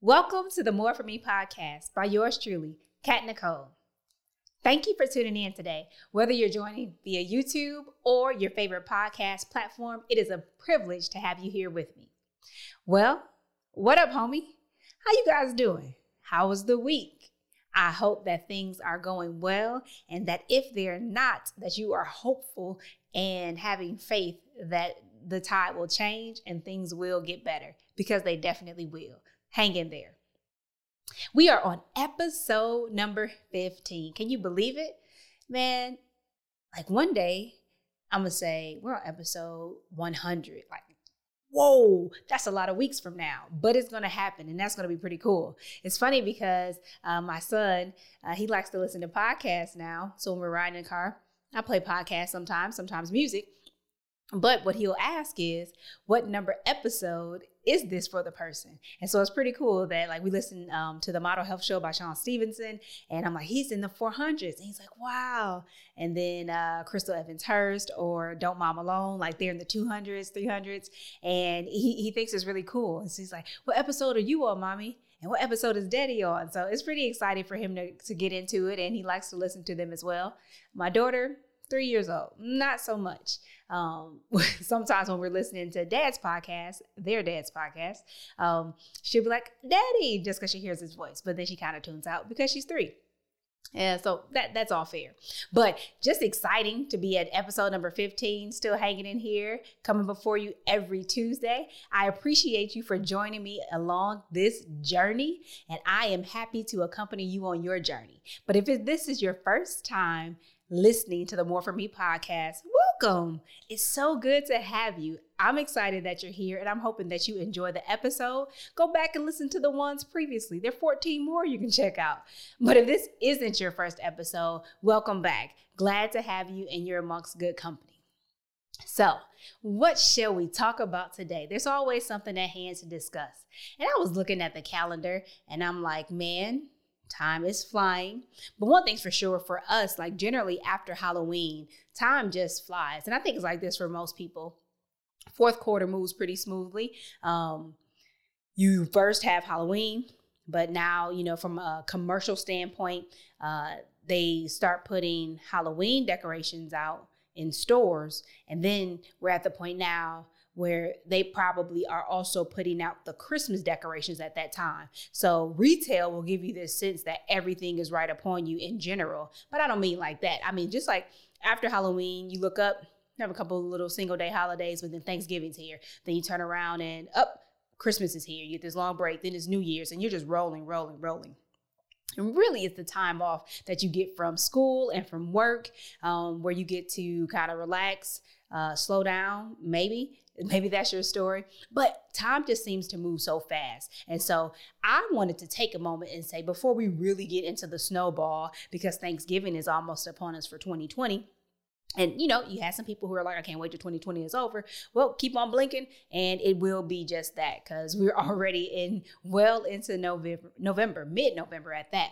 Welcome to the More For Me podcast by yours truly, Kat Nicole. Thank you for tuning in today. Whether you're joining via YouTube or your favorite podcast platform, it is a privilege to have you here with me. Well, what up, homie? How you guys doing? How was the week? I hope that things are going well and that if they're not, that you are hopeful and having faith that the tide will change and things will get better because they definitely will. Hang in there. We are on episode number 15. Can you believe it? Man, like one day, I'm going to say we're on episode 100. Like, whoa, that's a lot of weeks from now, but it's going to happen and that's going to be pretty cool. It's funny because uh, my son, uh, he likes to listen to podcasts now. So when we're riding in the car, I play podcasts sometimes, sometimes music. But what he'll ask is, what number episode is this for the person? And so it's pretty cool that like we listen um, to the Model Health Show by Shawn Stevenson, and I'm like, he's in the 400s, and he's like, wow. And then uh, Crystal Evans Hurst or Don't Mom Alone, like they're in the 200s, 300s, and he he thinks it's really cool. And so he's like, what episode are you on, mommy? and what episode is daddy on so it's pretty exciting for him to, to get into it and he likes to listen to them as well my daughter three years old. Not so much. Um, sometimes when we're listening to dad's podcast, their dad's podcast, um, she'll be like, Daddy, just because she hears his voice. But then she kind of tunes out because she's three. Yeah, so that that's all fair. But just exciting to be at episode number 15, still hanging in here, coming before you every Tuesday. I appreciate you for joining me along this journey, and I am happy to accompany you on your journey. But if this is your first time listening to the More For Me podcast, welcome. It's so good to have you. I'm excited that you're here and I'm hoping that you enjoy the episode. Go back and listen to the ones previously. There are 14 more you can check out. But if this isn't your first episode, welcome back. Glad to have you and you're amongst good company. So, what shall we talk about today? There's always something at hand to discuss. And I was looking at the calendar and I'm like, man, time is flying. But one thing's for sure for us, like generally after Halloween, time just flies. And I think it's like this for most people. Fourth quarter moves pretty smoothly. Um, you first have Halloween, but now, you know, from a commercial standpoint, uh, they start putting Halloween decorations out in stores. And then we're at the point now where they probably are also putting out the Christmas decorations at that time. So retail will give you this sense that everything is right upon you in general. But I don't mean like that. I mean just like after Halloween, you look up, have a couple little single day holidays, but then Thanksgiving's here. Then you turn around and up, oh, Christmas is here. You get this long break, then it's New Year's, and you're just rolling, rolling, rolling. And really, it's the time off that you get from school and from work, um, where you get to kind of relax, uh, slow down, maybe, Maybe that's your story. But time just seems to move so fast. And so I wanted to take a moment and say, before we really get into the snowball, because Thanksgiving is almost upon us for 2020. And you know, you have some people who are like, I can't wait till 2020 is over. Well, keep on blinking, and it will be just that because we're already in well into November, November, mid-November at that.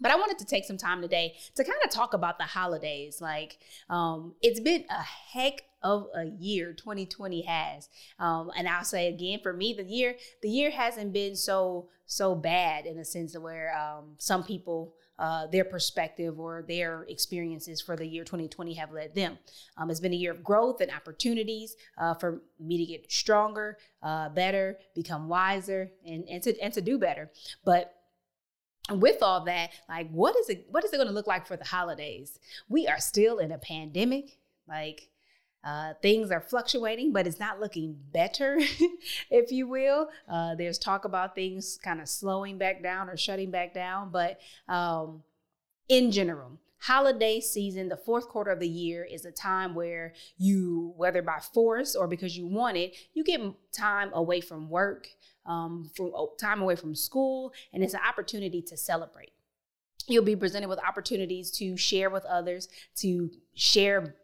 But I wanted to take some time today to kind of talk about the holidays. Like, um, it's been a heck of a year 2020 has um, and i'll say again for me the year the year hasn't been so so bad in a sense of where um, some people uh, their perspective or their experiences for the year 2020 have led them. Um, it's been a year of growth and opportunities uh, for me to get stronger, uh, better, become wiser, and, and to and to do better. But with all that, like what is it what is it going to look like for the holidays? We are still in a pandemic. Like uh, things are fluctuating, but it's not looking better, if you will. Uh, there's talk about things kind of slowing back down or shutting back down, but um, in general, holiday season, the fourth quarter of the year, is a time where you, whether by force or because you want it, you get time away from work, um, from oh, time away from school, and it's an opportunity to celebrate. You'll be presented with opportunities to share with others, to share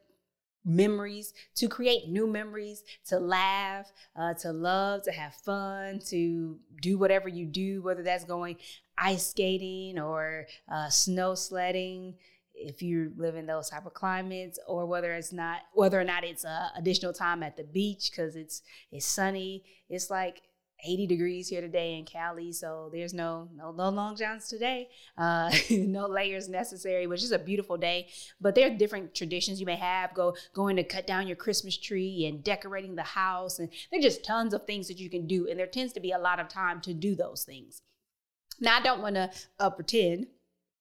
memories, to create new memories, to laugh, uh, to love, to have fun, to do whatever you do, whether that's going ice skating or uh, snow sledding. If you live in those type of climates, or whether it's not, whether or not it's uh, additional time at the beach because it's it's sunny, it's like 80 degrees here today in Cali, so there's no no, no long johns today, uh, no layers necessary, which is a beautiful day. But there are different traditions you may have. Go going to cut down your Christmas tree and decorating the house, and there are just tons of things that you can do, and there tends to be a lot of time to do those things. Now I don't want to uh, pretend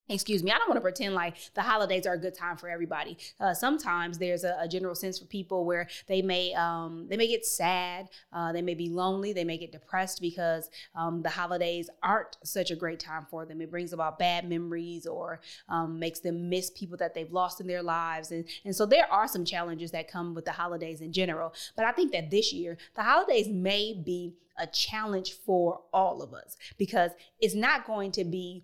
excuse me i don't want to pretend like the holidays are a good time for everybody. Uh, sometimes there's a, a, general sense for people where they may um, they may get sad uh, they may be lonely they may get depressed because um, the holidays aren't such a great time for them. It brings about bad memories or um, makes them miss people that they've lost in their lives. And, and so there are some challenges that come with the holidays in general. But i think that this year the holidays may be a challenge for all of us because it's not going to be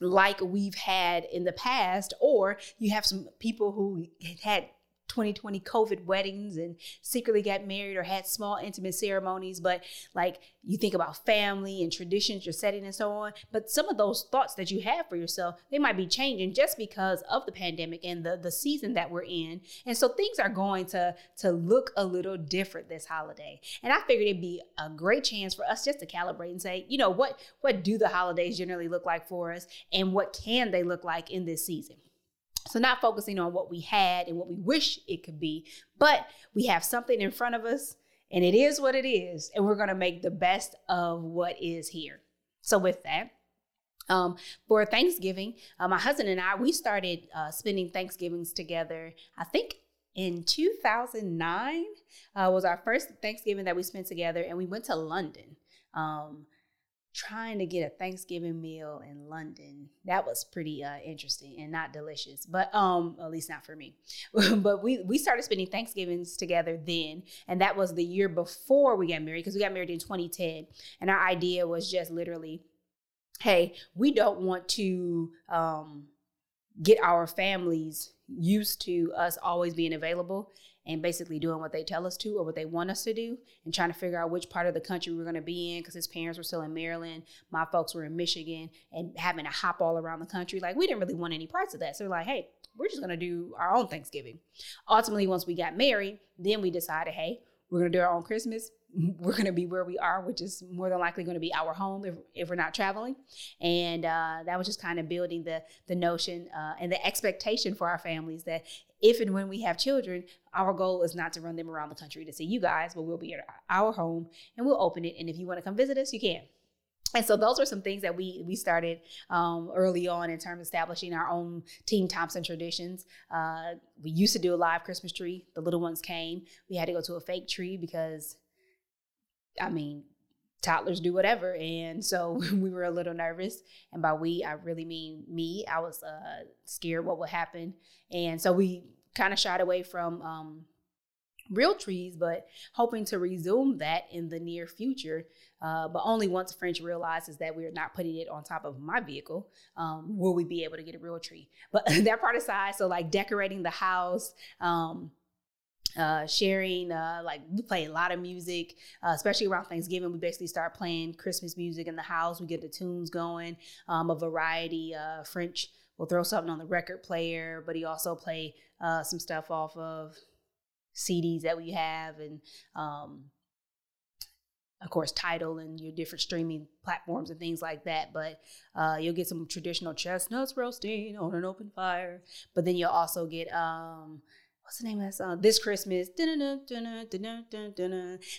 like we've had in the past, or you have some people who had 2020 COVID weddings and secretly got married or had small intimate ceremonies, but like you think about family and traditions you're setting and so on. But some of those thoughts that you have for yourself, they might be changing just because of the pandemic and the, the season that we're in. And so things are going to, to look a little different this holiday. And I figured it'd be a great chance for us just to calibrate and say, you know, what what do the holidays generally look like for us and what can they look like in this season? So, not focusing on what we had and what we wish it could be, but we have something in front of us and it is what it is, and we're going to make the best of what is here. So, with that, um, for Thanksgiving, uh, my husband and I, we started uh, spending Thanksgivings together, I think in 2009 uh, was our first Thanksgiving that we spent together, and we went to London. Um, trying to get a Thanksgiving meal in London. That was pretty uh, interesting and not delicious, but um, at least not for me. but we we started spending Thanksgivings together then, and that was the year before we got married because we got married in 2010, and our idea was just literally, hey, we don't want to um, get our families used to us always being available and basically doing what they tell us to or what they want us to do and trying to figure out which part of the country we are going to be in because his parents were still in Maryland, my folks were in Michigan, and having to hop all around the country. Like, we didn't really want any parts of that. So we're like, hey, we're just going to do our own Thanksgiving. Ultimately, once we got married, then we decided, hey, we're going to do our own Christmas. We're going to be where we are, which is more than likely going to be our home if, if we're not traveling. And uh, that was just kind of building the the notion uh, and the expectation for our families that if and when we have children, our goal is not to run them around the country to see you guys, but we'll be at our home and we'll open it. And if you want to come visit us, you can. And so those are some things that we we started um, early on in terms of establishing our own Team Thompson traditions. Uh, we used to do a live Christmas tree. The little ones came. We had to go to a fake tree because, I mean, toddlers do whatever, and so we were a little nervous. And by we, I really mean me. I was uh, scared what would happen, and so we kind of shied away from um, real trees, but hoping to resume that in the near future. Uh, but only once French realizes that we're not putting it on top of my vehicle um, will we be able to get a real tree. But that part aside, so like decorating the house. Um, uh, sharing, uh, like we play a lot of music, uh, especially around Thanksgiving. We basically start playing Christmas music in the house. We get the tunes going, um, a variety. Uh, French will throw something on the record player, but he also play uh, some stuff off of CDs that we have and um, of course Tidal and your different streaming platforms and things like that but you'll get some traditional chestnuts roasting on an open fire but then you'll also get um, what's the name of that song? This Christmas.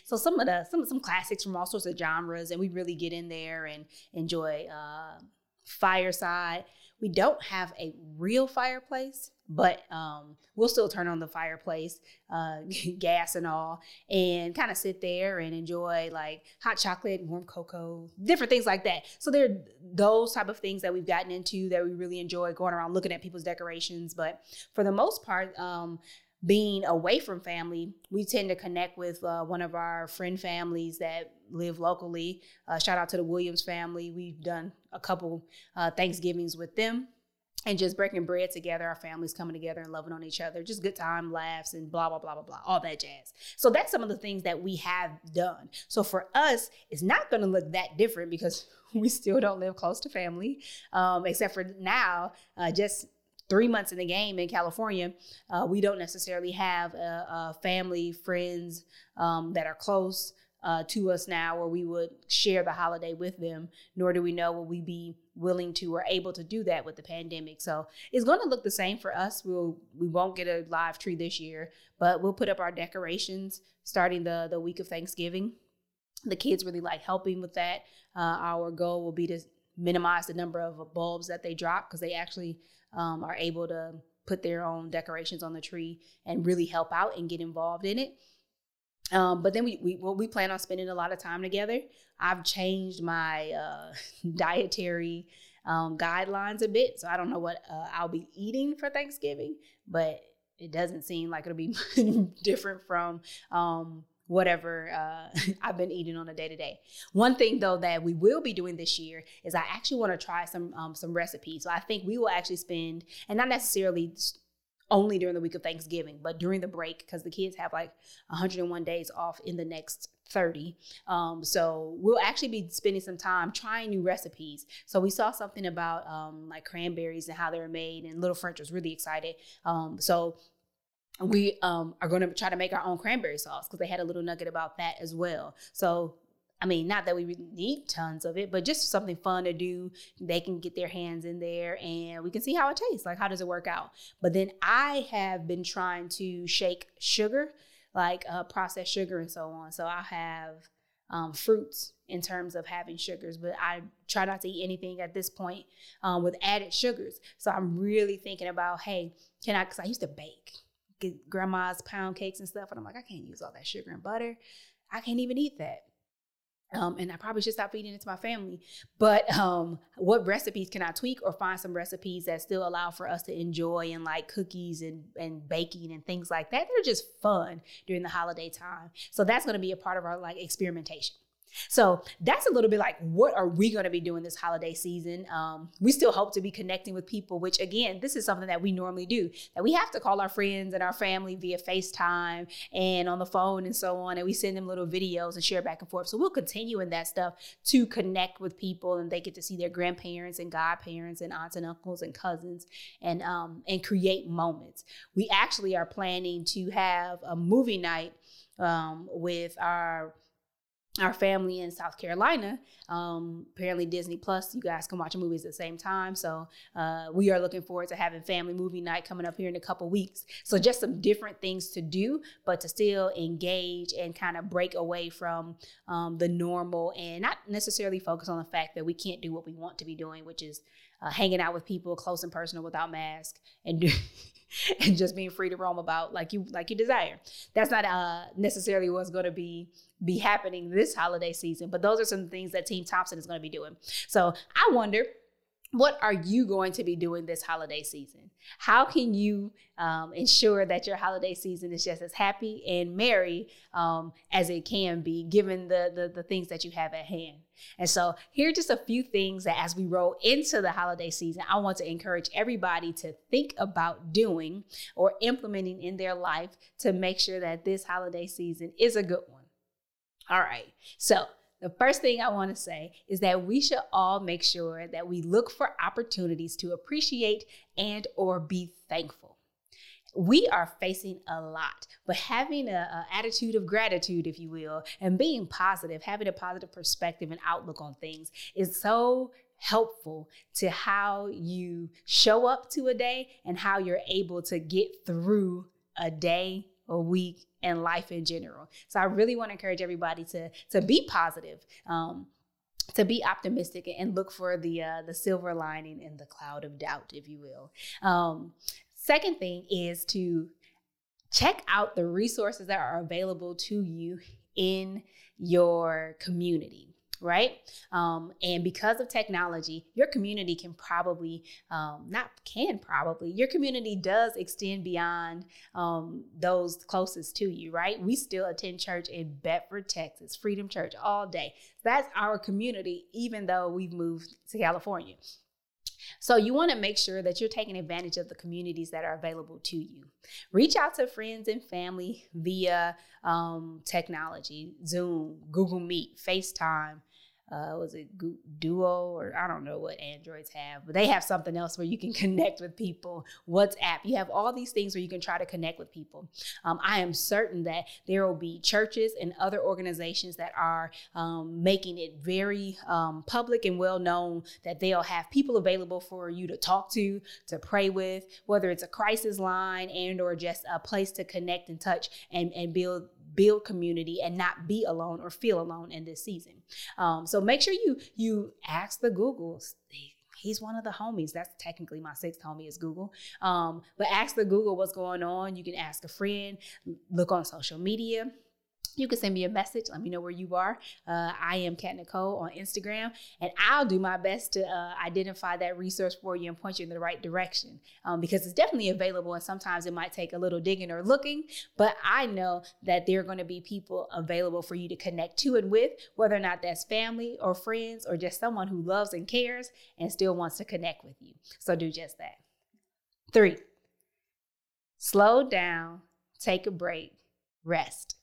So some of the some some classics from all sorts of genres, and we really get in there and enjoy uh, fireside. We don't have a real fireplace, but um, we'll still turn on the fireplace, uh, gas and all, and kind of sit there and enjoy like hot chocolate, warm cocoa, different things like that. So there are those type of things that we've gotten into that we really enjoy going around looking at people's decorations. But for the most part, um, being away from family, we tend to connect with uh, one of our friend families that live locally. Uh, shout out to the Williams family. We've done a couple uh, Thanksgivings with them and just breaking bread together, our families coming together and loving on each other, just good time, laughs, and blah, blah, blah, blah, blah, all that jazz. So that's some of the things that we have done. So for us, it's not going to look that different because we still don't live close to family, um, except for now, uh, just three months in the game in California, uh, we don't necessarily have a, a family, friends um, that are close. uh, to us now where we would share the holiday with them, nor do we know will we be willing to or able to do that with the pandemic. So it's going to look the same for us. We'll we won't get a live tree this year, but we'll put up our decorations starting the the week of Thanksgiving. The kids really like helping with that. Uh, our goal will be to minimize the number of bulbs that they drop because they actually um, are able to put their own decorations on the tree and really help out and get involved in it. Um, but then we, we well, we plan on spending a lot of time together. I've changed my uh, dietary um, guidelines a bit, so I don't know what uh, I'll be eating for Thanksgiving, but it doesn't seem like it'll be different from um, whatever uh, I've been eating on a day to day. One thing though that we will be doing this year is I actually want to try some um, some recipes. So I think we will actually spend, and not necessarily only during the week of Thanksgiving, but during the break because the kids have like 101 days off in the next 30. Um, so we'll actually be spending some time trying new recipes. So we saw something about um, like cranberries and how they were made, and Little French was really excited. Um, so we um, are going to try to make our own cranberry sauce because they had a little nugget about that as well. So I mean, not that we need tons of it, but just something fun to do. They can get their hands in there and we can see how it tastes. Like, how does it work out? But then I have been trying to shake sugar, like uh, processed sugar and so on. So I have um, fruits in terms of having sugars, but I try not to eat anything at this point um, with added sugars. So I'm really thinking about, hey, can I, because I used to bake, get grandma's pound cakes and stuff. And I'm like, I can't use all that sugar and butter. I can't even eat that. Um, and I probably should stop feeding it to my family. But um, what recipes can I tweak or find some recipes that still allow for us to enjoy and like cookies and, and baking and things like that? that are just fun during the holiday time. So that's going to be a part of our like experimentation. So that's a little bit like what are we going to be doing this holiday season? Um, we still hope to be connecting with people, which again, this is something that we normally do. That we have to call our friends and our family via FaceTime and on the phone and so on, and we send them little videos and share back and forth. So we'll continue in that stuff to connect with people, and they get to see their grandparents and godparents and aunts and uncles and cousins, and um, and create moments. We actually are planning to have a movie night um, with our our family in South Carolina. Um, apparently, Disney Plus, you guys can watch movies at the same time. So uh, we are looking forward to having family movie night coming up here in a couple weeks. So just some different things to do, but to still engage and kind of break away from um, the normal and not necessarily focus on the fact that we can't do what we want to be doing, which is uh, hanging out with people close and personal without mask and do, and just being free to roam about like you like you desire. That's not uh, necessarily what's going to be be happening this holiday season, but those are some things that Team Thompson is going to be doing. So I wonder what are you going to be doing this holiday season? How can you um, ensure that your holiday season is just as happy and merry um, as it can be, given the, the, the things that you have at hand? And so, here are just a few things that as we roll into the holiday season, I want to encourage everybody to think about doing or implementing in their life to make sure that this holiday season is a good one. All right. So, the first thing I want to say is that we should all make sure that we look for opportunities to appreciate and or be thankful. We are facing a lot, but having an attitude of gratitude, if you will, and being positive, having a positive perspective and outlook on things is so helpful to how you show up to a day and how you're able to get through a day, a week, and life in general. So I really want to encourage everybody to to be positive. Um, to be optimistic and look for the uh, the silver lining in the cloud of doubt, if you will. Um, second thing is to check out the resources that are available to you in your community right? Um, and because of technology, your community can probably, um, not can probably, your community does extend beyond um, those closest to you, right? We still attend church in Bedford, Texas, Freedom Church all day. That's our community, even though we've moved to California. So you want to make sure that you're taking advantage of the communities that are available to you. Reach out to friends and family via um, technology, Zoom, Google Meet, FaceTime, uh, was it Duo or I don't know what Androids have, but they have something else where you can connect with people. WhatsApp, you have all these things where you can try to connect with people. Um, I am certain that there will be churches and other organizations that are um, making it very um, public and well known that they'll have people available for you to talk to, to pray with, whether it's a crisis line and or just a place to connect and touch and, and build build community and not be alone or feel alone in this season. Um, so make sure you you ask the Googles. He's one of the homies. That's technically my sixth homie is Google. Um, but ask the Google what's going on. You can ask a friend. Look on social media you can send me a message. Let me know where you are. Uh, I am Kat Nicole on Instagram, and I'll do my best to uh, identify that resource for you and point you in the right direction um, because it's definitely available. And sometimes it might take a little digging or looking, but I know that there are going to be people available for you to connect to and with, whether or not that's family or friends or just someone who loves and cares and still wants to connect with you. So do just that. Three, slow down, take a break, rest.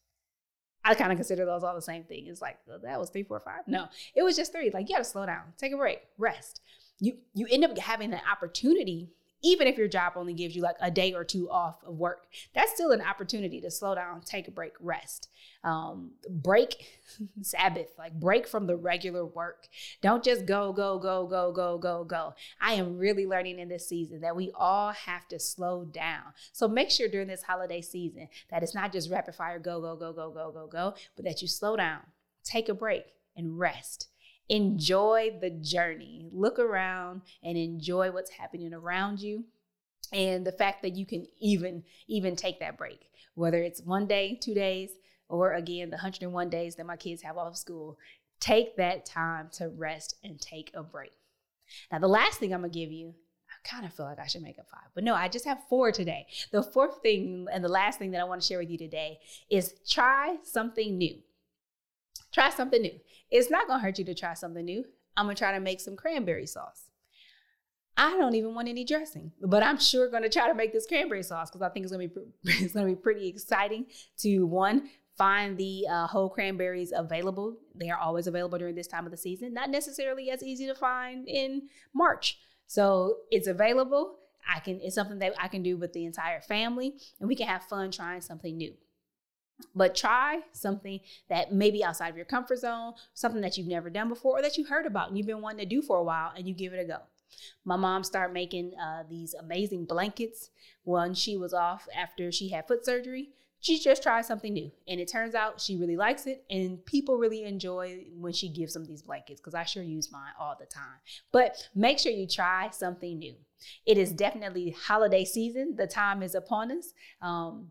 I kind of consider those all the same thing. It's like well, that was three, four, five. No, it was just three. Like you got to slow down, take a break, rest. You you end up having an opportunity even if your job only gives you like a day or two off of work, that's still an opportunity to slow down, take a break, rest. Um, break Sabbath, like break from the regular work. Don't just go, go, go, go, go, go, go. I am really learning in this season that we all have to slow down. So make sure during this holiday season that it's not just rapid fire, go, go, go, go, go, go, go, but that you slow down, take a break, and rest enjoy the journey. Look around and enjoy what's happening around you and the fact that you can even even take that break. Whether it's one day two days or again the 101 days that my kids have off school take that time to rest and take a break. Now the last thing i'm gonna give you i kind of feel like i should make it five but no i just have four today. The fourth thing and the last thing that i want to share with you today is try something new try something new it's not gonna hurt you to try something new. I'm gonna try to make some cranberry sauce. I don't even want any dressing, but I'm sure to try to make this cranberry sauce because I think it's to be it's to be pretty exciting to one find the uh, whole cranberries available. They are always available during this time of the season. Not necessarily as easy to find in March, so it's available. I can it's something that I can do with the entire family, and we can have fun trying something new. But try something that may be outside of your comfort zone, something that you've never done before or that you heard about and you've been wanting to do for a while and you give it a go. My mom started making uh, these amazing blankets when she was off after she had foot surgery. She just tried something new, and it turns out she really likes it, and people really enjoy when she gives them these blankets because I sure use mine all the time. But make sure you try something new. It is definitely holiday season. The time is upon us. Um,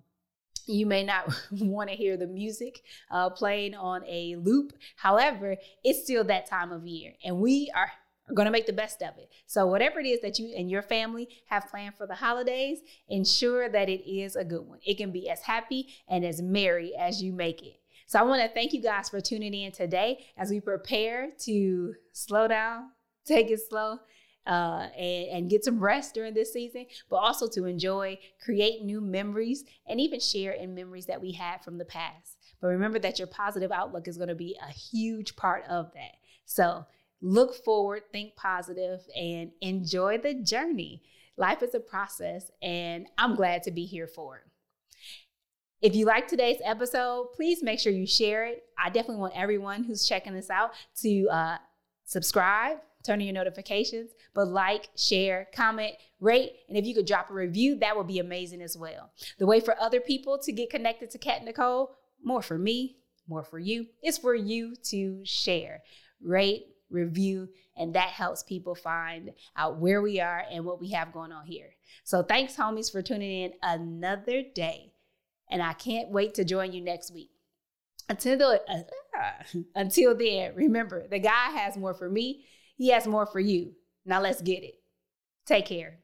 you may not want to hear the music uh, playing on a loop. However, it's still that time of year, and we are going to make the best of it. So, whatever it is that you and your family have planned for the holidays, ensure that it is a good one. It can be as happy and as merry as you make it. So, I want to thank you guys for tuning in today as we prepare to slow down, take it slow, uh, and, and get some rest during this season, but also to enjoy, create new memories, and even share in memories that we had from the past. But remember that your positive outlook is going to be a huge part of that. So look forward, think positive, and enjoy the journey. Life is a process, and I'm glad to be here for it. If you like today's episode, please make sure you share it. I definitely want everyone who's checking this out to uh, subscribe, turn on your notifications, but like, share, comment, rate, and if you could drop a review, that would be amazing as well. The way for other people to get connected to Kat Nicole, more for me, more for you, is for you to share, rate, review, and that helps people find out where we are and what we have going on here. So thanks, homies, for tuning in another day. And I can't wait to join you next week. Until the, uh, until then, remember the guy has more for me he has more for you. Now let's get it. Take care.